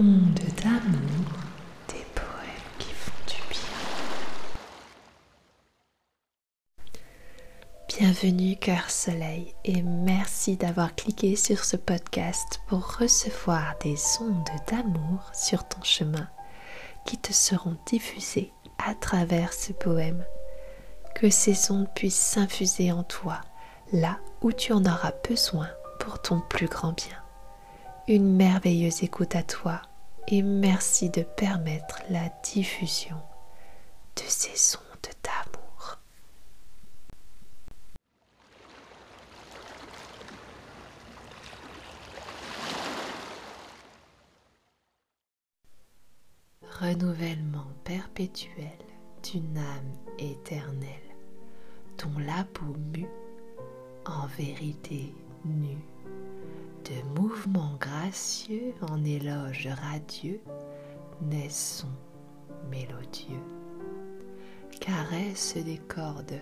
ondes d'amour, des poèmes qui font du bien. Bienvenue Cœur Soleil et merci d'avoir cliqué sur ce podcast pour recevoir des ondes d'amour sur ton chemin qui te seront diffusées à travers ce poème. Que ces ondes puissent s'infuser en toi là où tu en auras besoin pour ton plus grand bien. Une merveilleuse écoute à toi et merci de permettre la diffusion de ces ondes d'amour. Renouvellement perpétuel d'une âme éternelle, dont la peau mue, en vérité nue de mouvements gracieux en éloge radieux naît son mélodieux. Caresse des cordes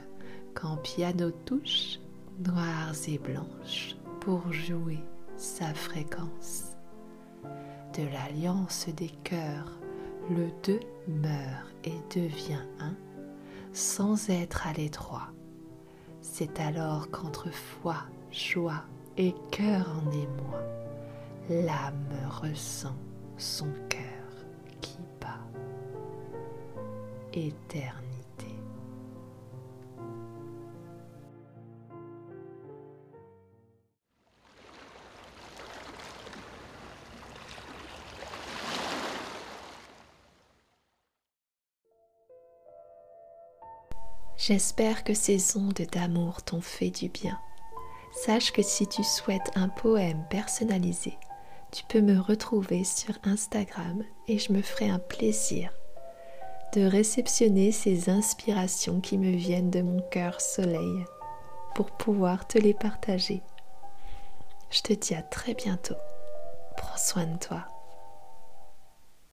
quand piano touche, noires et blanches, pour jouer sa fréquence. De l'alliance des cœurs, le deux meurt et devient un, sans être à l'étroit. C'est alors qu'entre foi, joie et cœur en émoi, l'âme ressent son cœur qui bat. Éternité. J'espère que ces ondes d'amour t'ont fait du bien Sache que si tu souhaites un poème personnalisé, tu peux me retrouver sur Instagram et je me ferai un plaisir de réceptionner ces inspirations qui me viennent de mon cœur soleil pour pouvoir te les partager. Je te dis à très bientôt. Prends soin de toi.